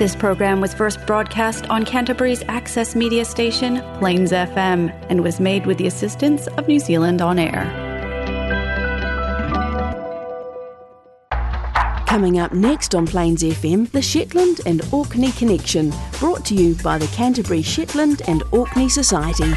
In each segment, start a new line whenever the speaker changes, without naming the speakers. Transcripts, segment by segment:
This program was first broadcast on Canterbury's access media station, Plains FM, and was made with the assistance of New Zealand On Air.
Coming up next on Plains FM, the Shetland and Orkney Connection, brought to you by the Canterbury Shetland and Orkney Society.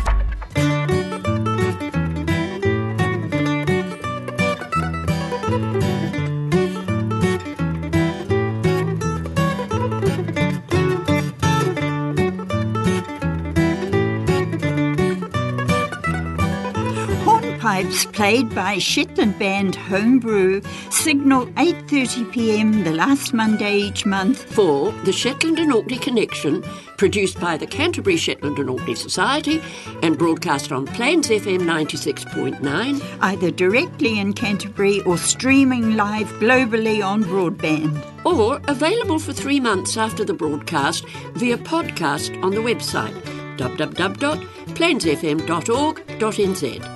Played by Shetland band Homebrew signal 8.30pm the last Monday each month
for the Shetland and Orkney Connection, produced by the Canterbury Shetland and Orkney Society and broadcast on Plains FM 96.9.
either directly in Canterbury or streaming live globally on broadband.
Or available for three months after the broadcast via podcast on the website www.plainsfm.org.nz.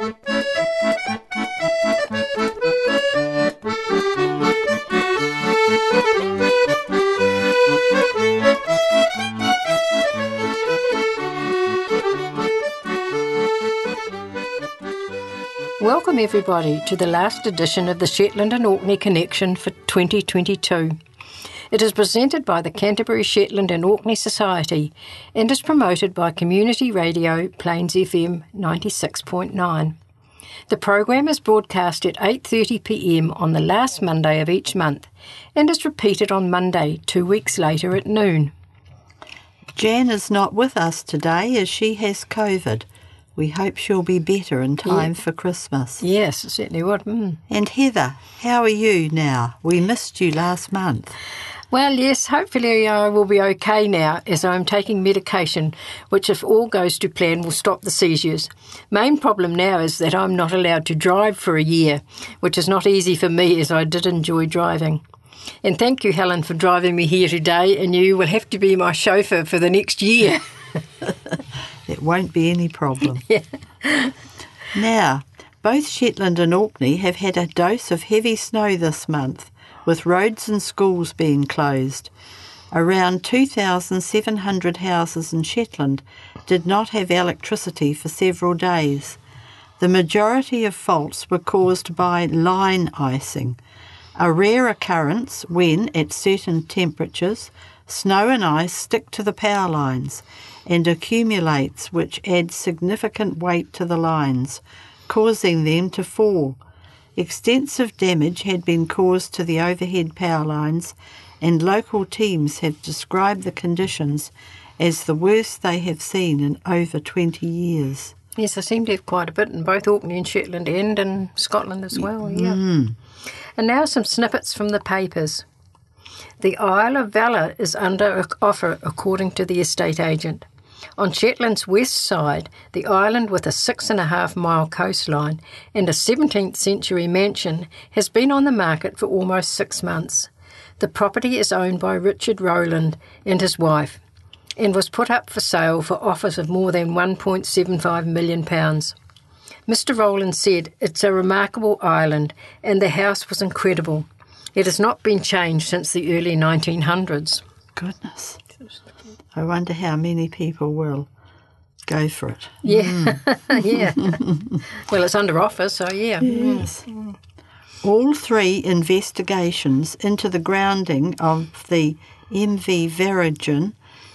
Welcome, everybody, to the last edition of the Shetland and Orkney Connection for 2022. It is presented by the Canterbury Shetland and Orkney Society and is promoted by Community Radio Plains FM 96.9. The program is broadcast at 8:30 p.m. on the last Monday of each month and is repeated on Monday 2 weeks later at noon.
Jan is not with us today as she has COVID. We hope she'll be better in time for Christmas.
Yes, certainly would. Mm.
And Heather, how are you now? We missed you last month.
Well, yes, hopefully uh, I will be okay now as I'm taking medication, which, if all goes to plan, will stop the seizures. Main problem now is that I'm not allowed to drive for a year, which is not easy for me as I did enjoy driving. And thank you, Helen, for driving me here today, and you will have to be my chauffeur for the next year.
It won't be any problem. Yeah. Now, both Shetland and Orkney have had a dose of heavy snow this month, with roads and schools being closed. Around 2,700 houses in Shetland did not have electricity for several days. The majority of faults were caused by line icing, a rare occurrence when, at certain temperatures, snow and ice stick to the power lines and accumulates, which adds significant weight to the lines, causing them to fall. Extensive damage had been caused to the overhead power lines, and local teams have described the conditions as the worst they have seen in over 20 years.
yes, I seem to have quite a bit in both Orkney and Shetland and in Scotland as well, yeah. Mm. And now some snippets from the papers. The Isle of Vaila is under offer according to the estate agent. On Shetland's west side, the island with a six and a half mile coastline and a 17th century mansion has been on the market for almost six months. The property is owned by Richard Rowland and his wife and was put up for sale for offers of more than £1.75 million. Mr. Rowland said, It's a remarkable island and the house was incredible. It has not been changed since the early 1900s.
Goodness. I wonder how many people will go for it.
Yeah, mm. yeah. well, it's under offer, so yeah.
Yes. All three investigations into the grounding of the MV Varagen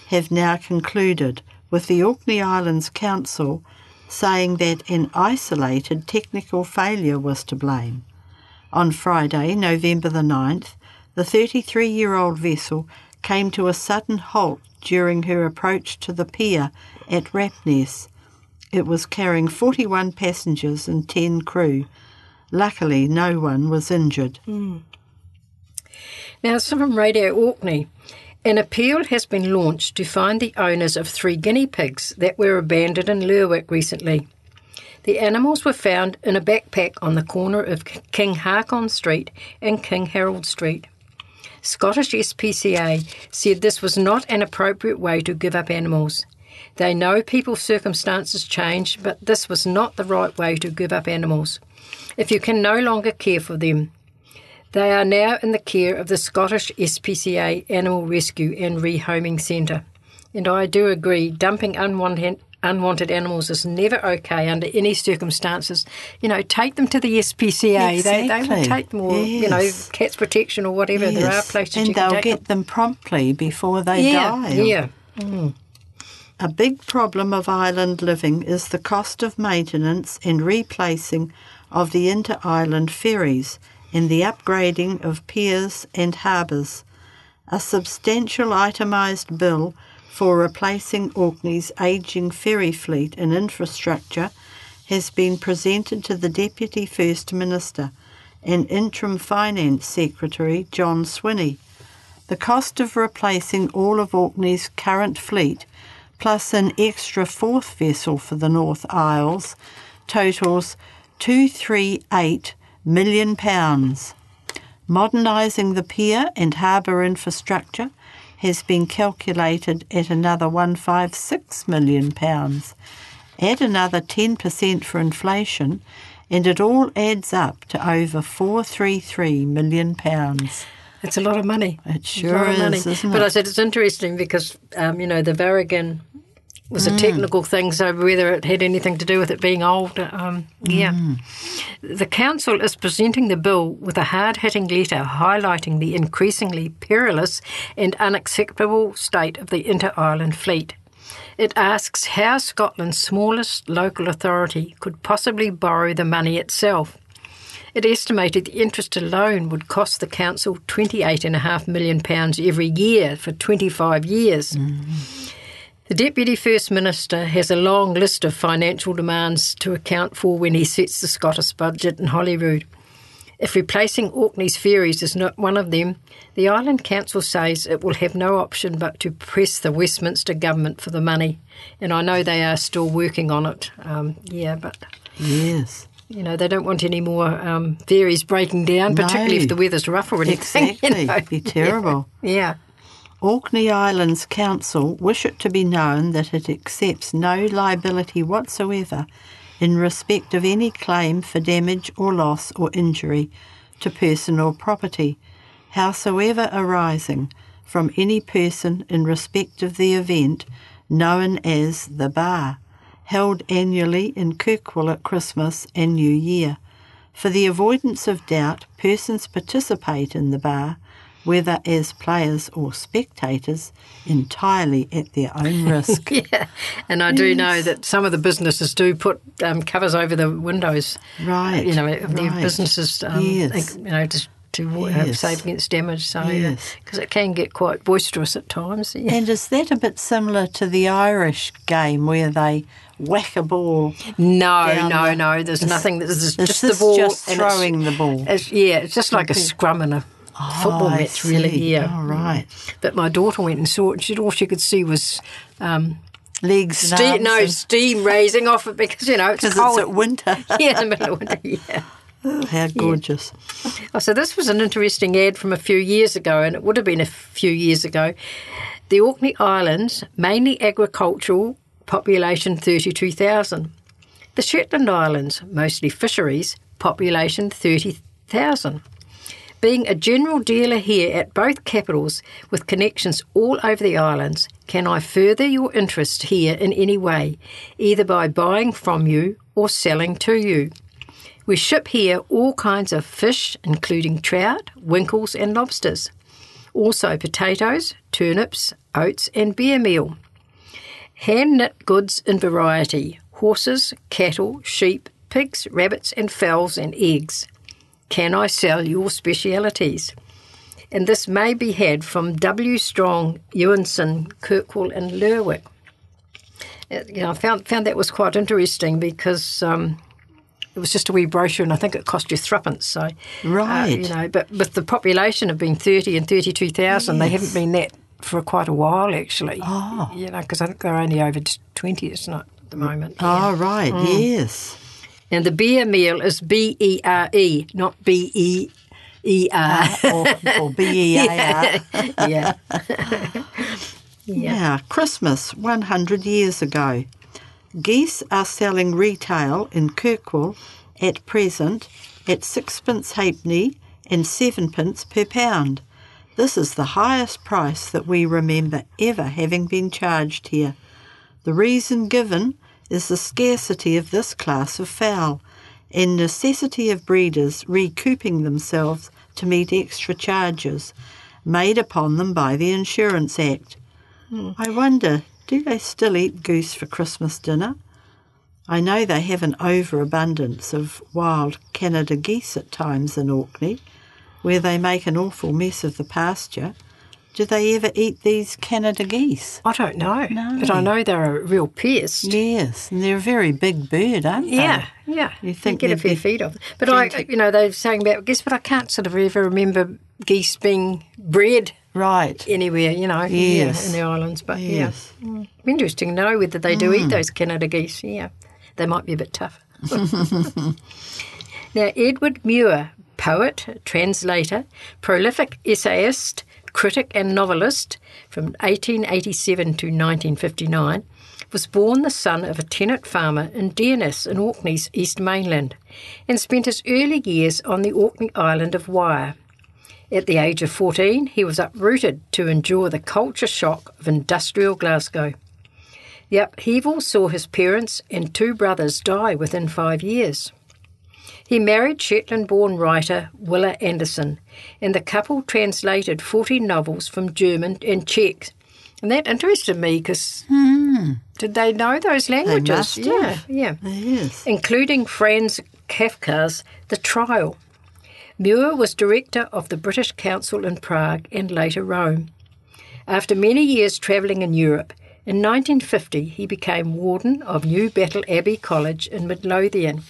have now concluded, with the Orkney Islands Council saying that an isolated technical failure was to blame. On Friday, November the 9th, the 33 year old vessel came to a sudden halt during her approach to the pier at Rapness. It was carrying 41 passengers and 10 crew. Luckily, no one was injured. Hmm.
Now, some from Radio Orkney. An appeal has been launched to find the owners of three guinea pigs that were abandoned in Lerwick recently. The animals were found in a backpack on the corner of King Haakon Street and King Harold Street. Scottish SPCA said this was not an appropriate way to give up animals. They know people's circumstances change, but this was not the right way to give up animals. If you can no longer care for them, They are now in the care of the Scottish SPCA Animal Rescue and Rehoming Centre. And I do agree, dumping unwanted, unwanted animals is never okay under any circumstances. You know, take them to the SPCA. They, they will take them, or, you know, cats protection or whatever. There are
Yes,
places
and
you
they'll get them. promptly before they
them.
die.
Yeah, yeah.
A big problem of island living is the cost of maintenance and replacing of the inter island ferries and the upgrading of piers and harbours. A substantial itemised bill for replacing Orkney's ageing ferry fleet and infrastructure has been presented to the Deputy First Minister and Interim Finance Secretary John Swinney. The cost of replacing all of Orkney's current fleet, plus an extra fourth vessel for the North Isles, totals £238 million. Modernising the pier and harbour infrastructure has been calculated at another £156 million. Add another 10% for inflation, and it all adds up to over £433 million.
It's a lot of money.
It sure is,
money.
isn't
but? I said it's interesting because um, you know the Varagen was
Mm.
a technical thing, so whether it had anything to do with it being old, um, yeah.
Mm.
The council is presenting the bill with a hard-hitting letter highlighting the increasingly perilous and unacceptable state of the inter-island fleet. It asks how Scotland's smallest local authority could possibly borrow the money itself. It estimated the interest alone would cost the council £28.5 million every year for 25 years. The Deputy First Minister has a long list of financial demands to account for when he sets the Scottish budget in Holyrood. If replacing Orkney's ferries is not one of them, the Island Council says it will have no option but to press the Westminster Government for the money. And I know they are still working on it. Um, yeah, but
Yes.
you know, they don't want any more um, ferries breaking down, particularly
No.
if the weather's rough or anything.
Exactly.
You know.
Be terrible.
Yeah.
Orkney Islands Council wish it to be known that it accepts no liability whatsoever in respect of any claim for damage or loss or injury to person or property, howsoever arising from any person in respect of the event known as the Bar, held annually in Kirkwall at Christmas and New Year. For the avoidance of doubt, persons participate in the bar, whether as players or spectators, entirely at their own risk.
Yeah, and I do know that some of the businesses do put um, covers over the windows.
Right,
You know, of their
right.
businesses. Um,
Yes.
You know, to, to
Yes.
save against damage. So,
Yes.
because it can get quite boisterous at times. Yeah.
And is that a bit similar to the Irish game where they whack a ball?
No, no,
the-
no. There's nothing. There's
Is
just the ball.
just throwing the ball?
It's, yeah, it's just like a scrum in a
Oh, I
match, really. Yeah.
All right.
But my daughter went and saw it. She all she could see was um,
Legs
steam, no
and-
steam raising off it because you know it's cold.
it's at winter.
yeah, in the middle of winter. Yeah.
How gorgeous.
Oh, so this was an interesting ad from a few years ago, and it would have been a few years ago. The Orkney Islands, mainly agricultural, population 32,000. The Shetland Islands, mostly fisheries, population 30,000. Being a general dealer here at both capitals with connections all over the islands, can I further your interest here in any way, either by buying from you or selling to you? We ship here all kinds of fish, including trout, winkles, and lobsters. Also, potatoes, turnips, oats, and beer meal. Hand knit goods in variety horses, cattle, sheep, pigs, rabbits, and fowls, and eggs. Can I sell your specialities? And this may be had from W. Strong, Ewanson, Kirkwall, and Lerwick. Uh, You know, I found, found that was quite interesting because um, it was just a wee brochure, and I think it cost you threepence. So, uh,
Right.
you know, but with the population of being thirty and thirty-two thousand, they haven't been that for quite a while, actually.
Oh.
you know, because I think they're only over twenty. It's not at the moment.
Oh, right.
Mm.
Yes.
And the beer meal is B E R E, not B E E R.
Ah, or, or B-E-A-R.
Yeah,
Now, Christmas 100 years ago. Geese are selling retail in Kirkwall at present at sixpence halfpenny and sevenpence per pound. This is the highest price that we remember ever having been charged here. The reason given is the scarcity of this class of fowl and necessity of breeders recouping themselves to meet extra charges made upon them by the Insurance Act. Hmm. I wonder, do they still eat goose for Christmas dinner? I know they have an overabundance of wild Canada geese at times in Orkney, where they make an awful mess of the pasture. Do they ever eat these Canada geese?
I don't know,
No.
but I know they're a real pest.
Yes, and they're a very big bird, aren't they?
Yeah, yeah.
You think
get a fair feed of them. But I, you know, they're saying about geese, but I can't sort of ever remember geese being bred
Right.
anywhere, you know,
Yes.
yeah, in the islands. But
Yes.
yeah, Mm. interesting to know whether they do eat those Canada geese. Yeah, they might be a bit tough. now, Edward Muir, poet, translator, prolific essayist, critic, and novelist from 1887 to 1959, was born the son of a tenant farmer in Deerness in Orkney's East Mainland and spent his early years on the Orkney island of Wyre. At the age of 14, he was uprooted to endure the culture shock of industrial Glasgow. The upheaval saw his parents and two brothers die within five years. He married Shetland born writer Willa Anderson, and the couple translated 40 novels from German and Czech. And that interested me because did they know those languages? yeah, yeah
Yes.
including Franz Kafka's The Trial. Muir was director of the British Council in Prague and later Rome. After many years travelling in Europe, in 1950 he became warden of Newbattle Abbey College in Midlothian,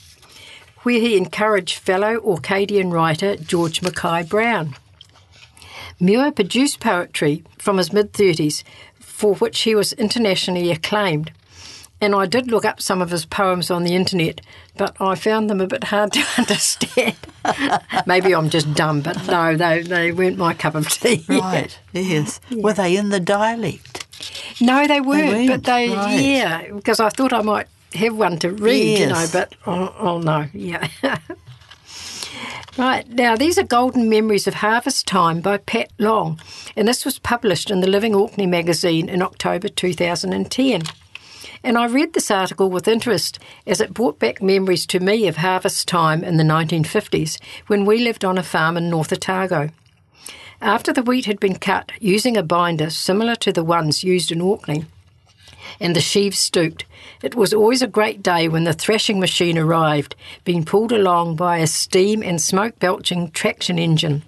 where he encouraged fellow Orcadian writer George Mackay Brown. Muir produced poetry from his mid 30s, for which he was internationally acclaimed. And I did look up some of his poems on the internet, but I found them a bit hard to understand. Maybe I'm just dumb, but no, they, they weren't my cup of tea.
Right. Yes. Were they in the dialect?
No, they weren't,
weren't,
but they,
right.
yeah, because I thought I might have one to read, you know, but oh, oh no, yeah. right, now these are Golden Memories of Harvest Time by Pat Long, and this was published in the Living Orkney magazine in October 2010. And I read this article with interest as it brought back memories to me of harvest time in the 1950s when we lived on a farm in North Otago. After the wheat had been cut using a binder similar to the ones used in Orkney, and the sheaves stooped, it was always a great day when the thrashing machine arrived, being pulled along by a steam and smoke belching traction engine.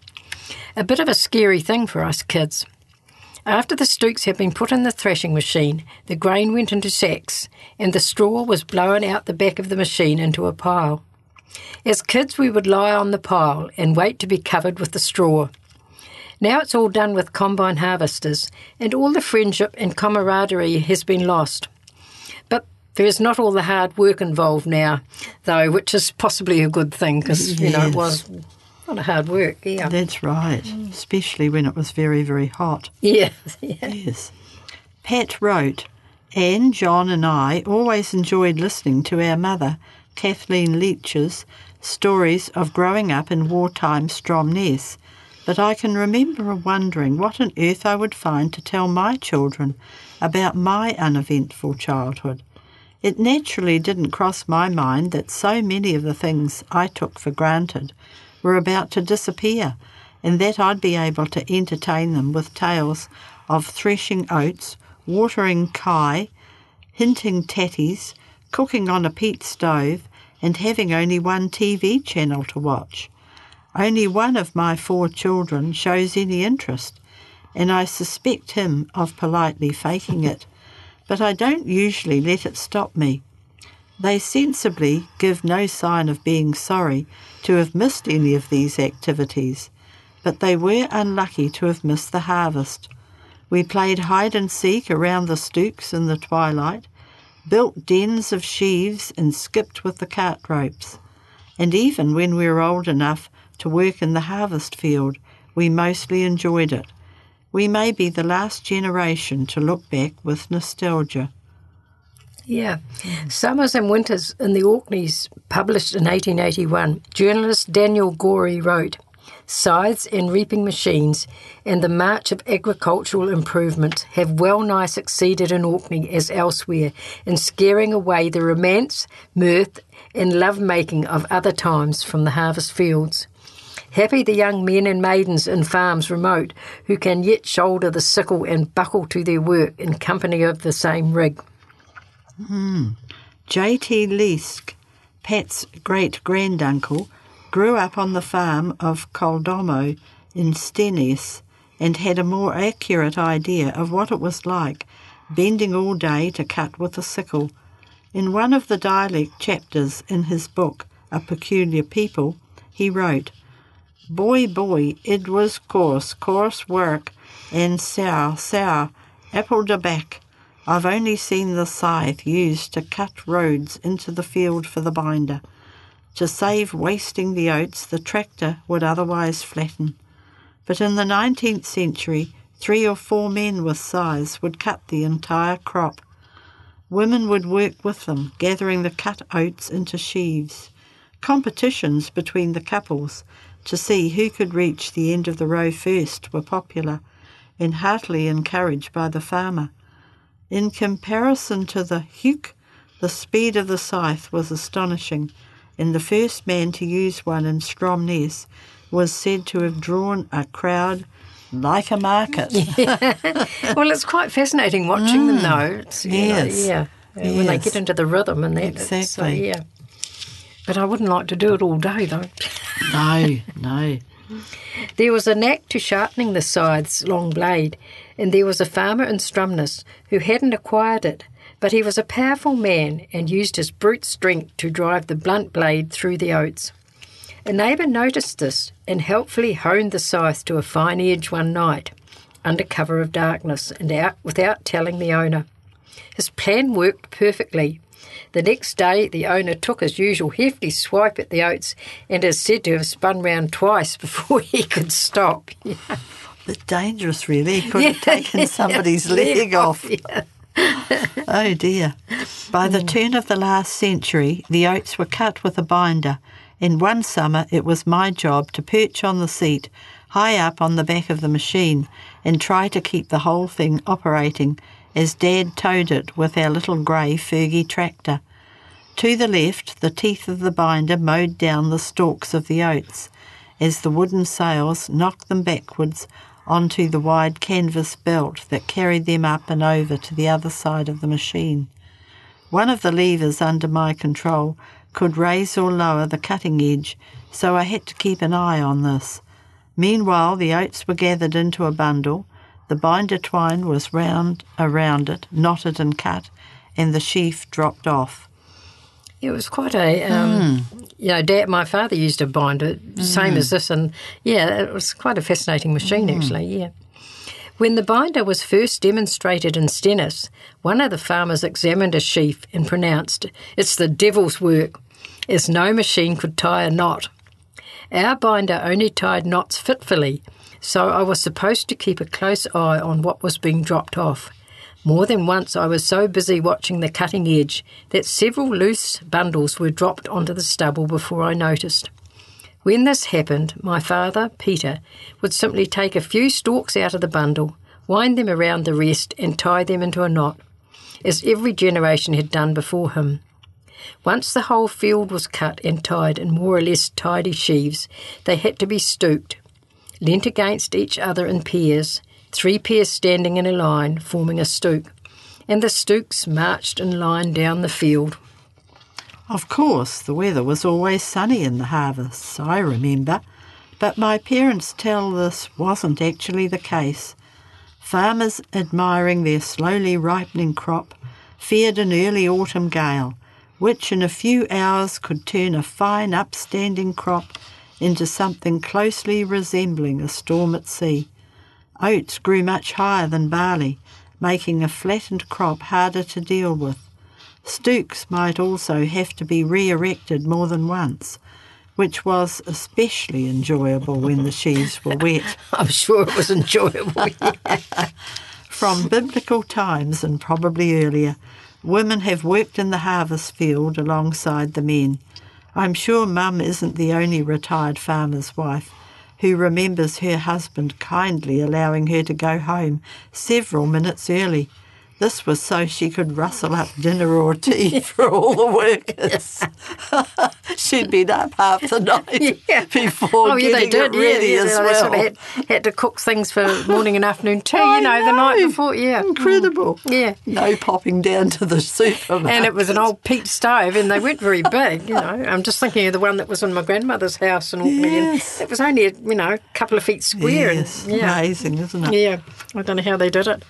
A bit of a scary thing for us kids. After the stooks had been put in the thrashing machine, the grain went into sacks, and the straw was blown out the back of the machine into a pile. As kids, we would lie on the pile and wait to be covered with the straw. Now it's all done with combine harvesters, and all the friendship and camaraderie has been lost. But there is not all the hard work involved now, though, which is possibly a good thing because you know
Yes.
it was a lot of hard work. Yeah,
That's right. Especially when it was very, very hot.
yeah, yeah.
Yes. Pat wrote, Anne, John, and I always enjoyed listening to our mother, Kathleen Leach's, stories of growing up in wartime Stromness, but I can remember wondering what on earth I would find to tell my children about my uneventful childhood. It naturally didn't cross my mind that so many of the things I took for granted were about to disappear, and that I'd be able to entertain them with tales of threshing oats, watering kai, hinting tatties, cooking on a peat stove, and having only one TV channel to watch. Only one of my four children shows any interest, and I suspect him of politely faking it, but I don't usually let it stop me. They sensibly give no sign of being sorry to have missed any of these activities, but they were unlucky to have missed the harvest. We played hide and seek around the stooks in the twilight, built dens of sheaves, and skipped with the cart ropes. And even when we were old enough to work in the harvest field, we mostly enjoyed it. We may be the last generation to look back with nostalgia.
Yeah. Summers and Winters in the Orkneys, published in 1881, journalist Daniel Gorrie wrote scythes and reaping machines, and the march of agricultural improvement have well nigh succeeded in Orkney as elsewhere in scaring away the romance, mirth, and love making of other times from the harvest fields. Happy the young men and maidens in farms remote who can yet shoulder the sickle and buckle to their work in company of the same rig. Hmm.
J.T. Leask, Pat's great granduncle, grew up on the farm of Coldomo in Stenness and had a more accurate idea of what it was like bending all day to cut with a sickle. In one of the dialect chapters in his book, A Peculiar People, he wrote, Boy, boy, it was coarse, coarse work, and sour, sour, apple de back. I've only seen the scythe used to cut roads into the field for the binder. To save wasting the oats the tractor would otherwise flatten. But in the 19th century, three or four men with scythes would cut the entire crop. Women would work with them, gathering the cut oats into sheaves. Competitions between the couples to see who could reach the end of the row first were popular and heartily encouraged by the farmer. In comparison to the Heuch, the speed of the scythe was astonishing, and the first man to use one in Stromness was said to have drawn a crowd like a market.
well, it's quite fascinating watching them, though. It's, you know,
Yes.
yeah. uh, When they get into the rhythm and that. uh,
Exactly.
yeah. But I wouldn't like to do it all day, though.
No, no.
There was a knack to sharpening the scythe's long blade, and there was a farmer in Stromness who hadn't acquired it, but he was a powerful man and used his brute strength to drive the blunt blade through the oats. A neighbour noticed this and helpfully honed the scythe to a fine edge one night, under cover of darkness and out without telling the owner. His plan worked perfectly. The next day, the owner took his usual hefty swipe at the oats and is said to have spun round twice before he could stop.
Bit dangerous, really. He Could have taken somebody's leg off. Oh dear. By the mm. turn of the last century, the oats were cut with a binder. In one summer, it was my job to perch on the seat, high up on the back of the machine, and try to keep the whole thing operating as Dad towed it with our little grey Fergie tractor. To the left, the teeth of the binder mowed down the stalks of the oats as the wooden sails knocked them backwards onto the wide canvas belt that carried them up and over to the other side of the machine. One of the levers under my control could raise or lower the cutting edge, so I had to keep an eye on this. Meanwhile, the oats were gathered into a bundle, the binder twine was round around it, knotted and cut, and the sheaf dropped off.
It was quite a, um, hmm. you know, Dad, my father used a binder, same as hmm. this, and yeah, it was quite a fascinating machine hmm. actually, yeah. When the binder was first demonstrated in Stenness, one of the farmers examined a sheaf and pronounced, It's the devil's work, as no machine could tie a knot. Our binder only tied knots fitfully, so I was supposed to keep a close eye on what was being dropped off. More than once I was so busy watching the cutting edge that several loose bundles were dropped onto the stubble before I noticed. When this happened, my father, Peter, would simply take a few stalks out of the bundle, wind them around the rest, and tie them into a knot, as every generation had done before him. Once the whole field was cut and tied in more or less tidy sheaves, they had to be stooped, leant against each other in pairs, three pairs standing in a line, forming a stook, and the stooks marched in line down the field.
Of course, the weather was always sunny in the harvests, I remember, but my parents tell this wasn't actually the case. Farmers admiring their slowly ripening crop feared an early autumn gale, which in a few hours could turn a fine upstanding crop into something closely resembling a storm at sea. Oats grew much higher than barley, making a flattened crop harder to deal with. Stooks might also have to be re erected more than once, which was especially enjoyable when the sheaves were wet.
I'm sure it was enjoyable.
From biblical times and probably earlier, women have worked in the harvest field alongside the men. I'm sure Mum isn't the only retired farmer's wife who remembers her husband kindly allowing her to go home several minutes early. This was so she could rustle up dinner or tea for all the workers. She'd been up half the night
Yeah.
before
oh, yeah, they did.
it ready
yeah,
as well.
sort of had, had to cook things for morning and afternoon tea, you know, the night before. Yeah. Mm.
Incredible.
Yeah.
No popping down to the supermarket.
And it was an old peat stove, and they weren't very big. You know, I'm just thinking of the one that was in my grandmother's house in Auckland.
Yes.
And it was only a, you know a couple of feet square.
Yes,
and, yeah,
amazing, isn't it?
yeah. I don't know how they did it.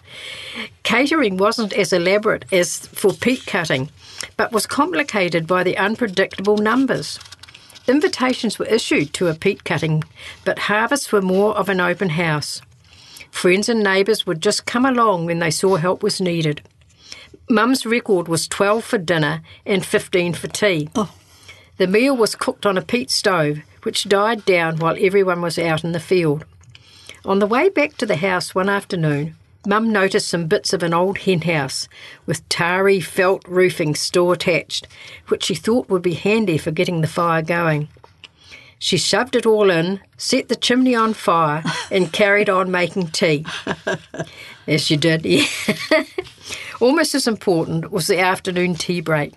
Catering wasn't as elaborate as for peat cutting, but was complicated by the unpredictable numbers. Invitations were issued to a peat cutting, but harvests were more of an open house. Friends and neighbours would just come along when they saw help was needed. Mum's record was 12 for dinner and 15 for tea. Oh. The meal was cooked on a peat stove, which died down while everyone was out in the field. On the way back to the house one afternoon, Mum noticed some bits of an old hen house with tarry felt roofing still attached, which she thought would be handy for getting the fire going. She shoved it all in, set the chimney on fire, and carried on making tea. As she did, yeah. Almost as important was the afternoon tea break.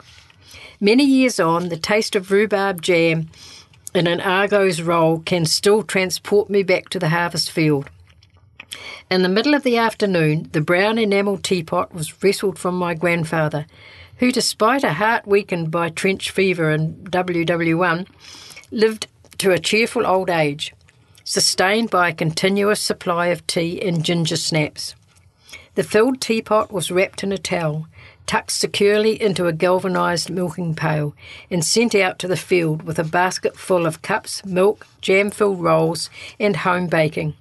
Many years on, the taste of rhubarb jam in an Argos roll can still transport me back to the harvest field. In the middle of the afternoon, the brown enamel teapot was wrestled from my grandfather, who, despite a heart weakened by trench fever and WW1, lived to a cheerful old age, sustained by a continuous supply of tea and ginger snaps. The filled teapot was wrapped in a towel, tucked securely into a galvanised milking pail, and sent out to the field with a basket full of cups, milk, jam filled rolls, and home baking.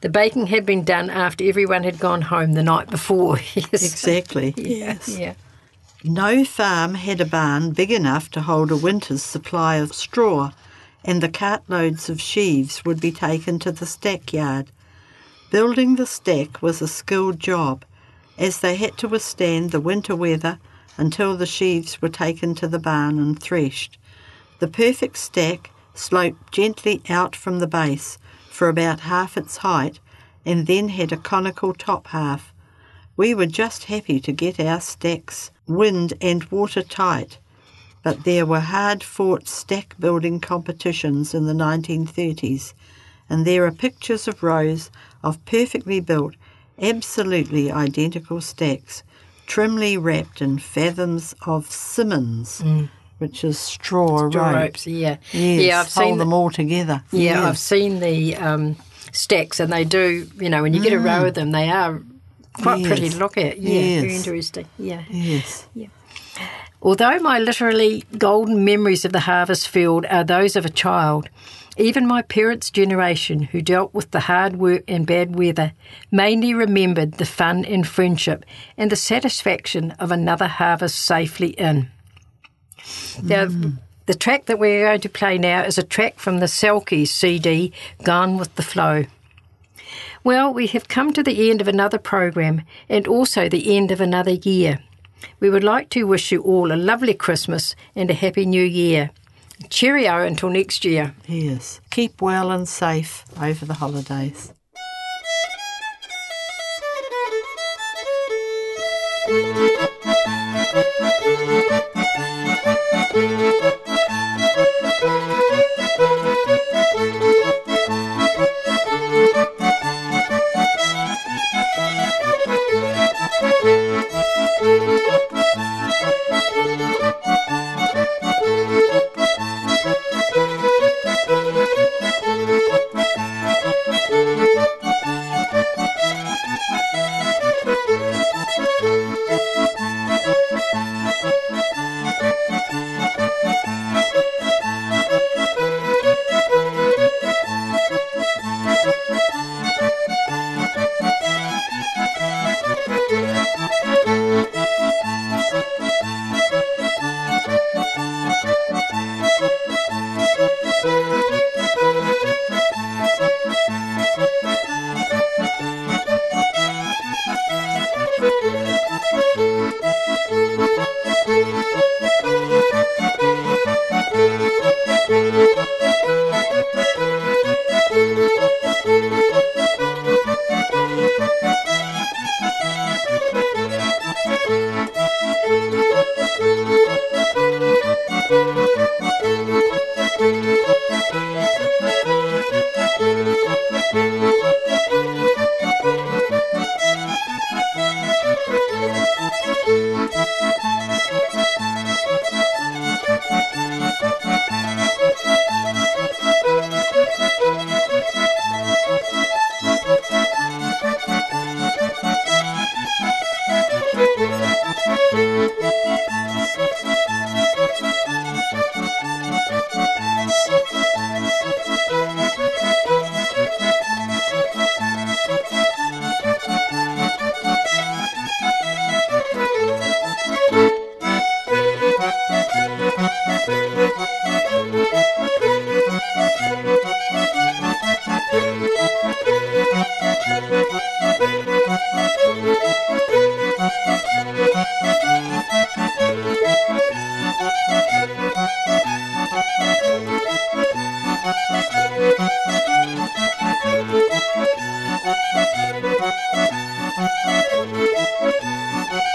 The baking had been done after everyone had gone home the night before. yes.
Exactly. yes.
Yeah.
No farm had a barn big enough to hold a winter's supply of straw, and the cartloads of sheaves would be taken to the stack yard. Building the stack was a skilled job, as they had to withstand the winter weather until the sheaves were taken to the barn and threshed. The perfect stack sloped gently out from the base for about half its height and then had a conical top half. We were just happy to get our stacks wind and watertight, but there were hard fought stack building competitions in the 1930s, and there are pictures of rows of perfectly built, absolutely identical stacks, trimly wrapped in fathoms of Simmons, which is straw,
Straw
rope.
ropes, yeah.
Yes,
yeah, I've seen
them all together.
Yeah, I've seen the um, stacks, and they do. You know, when you get a row of them, they are quite pretty
Mm.
To look at. Yeah, very interesting. Yeah.
Yes. Yeah.
Although my literally golden memories of the harvest field are those of a child, even my parents' generation, who dealt with the hard work and bad weather, mainly remembered the fun and friendship and the satisfaction of another harvest safely in. Now, mm. the track that we're going to play now is a track from the Selkie CD, Gone with the Flow. Well, we have come to the end of another program and also the end of another year. We would like to wish you all a lovely Christmas and a happy new year. Cheerio until next year.
Yes. Keep well and safe over the holidays.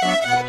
Música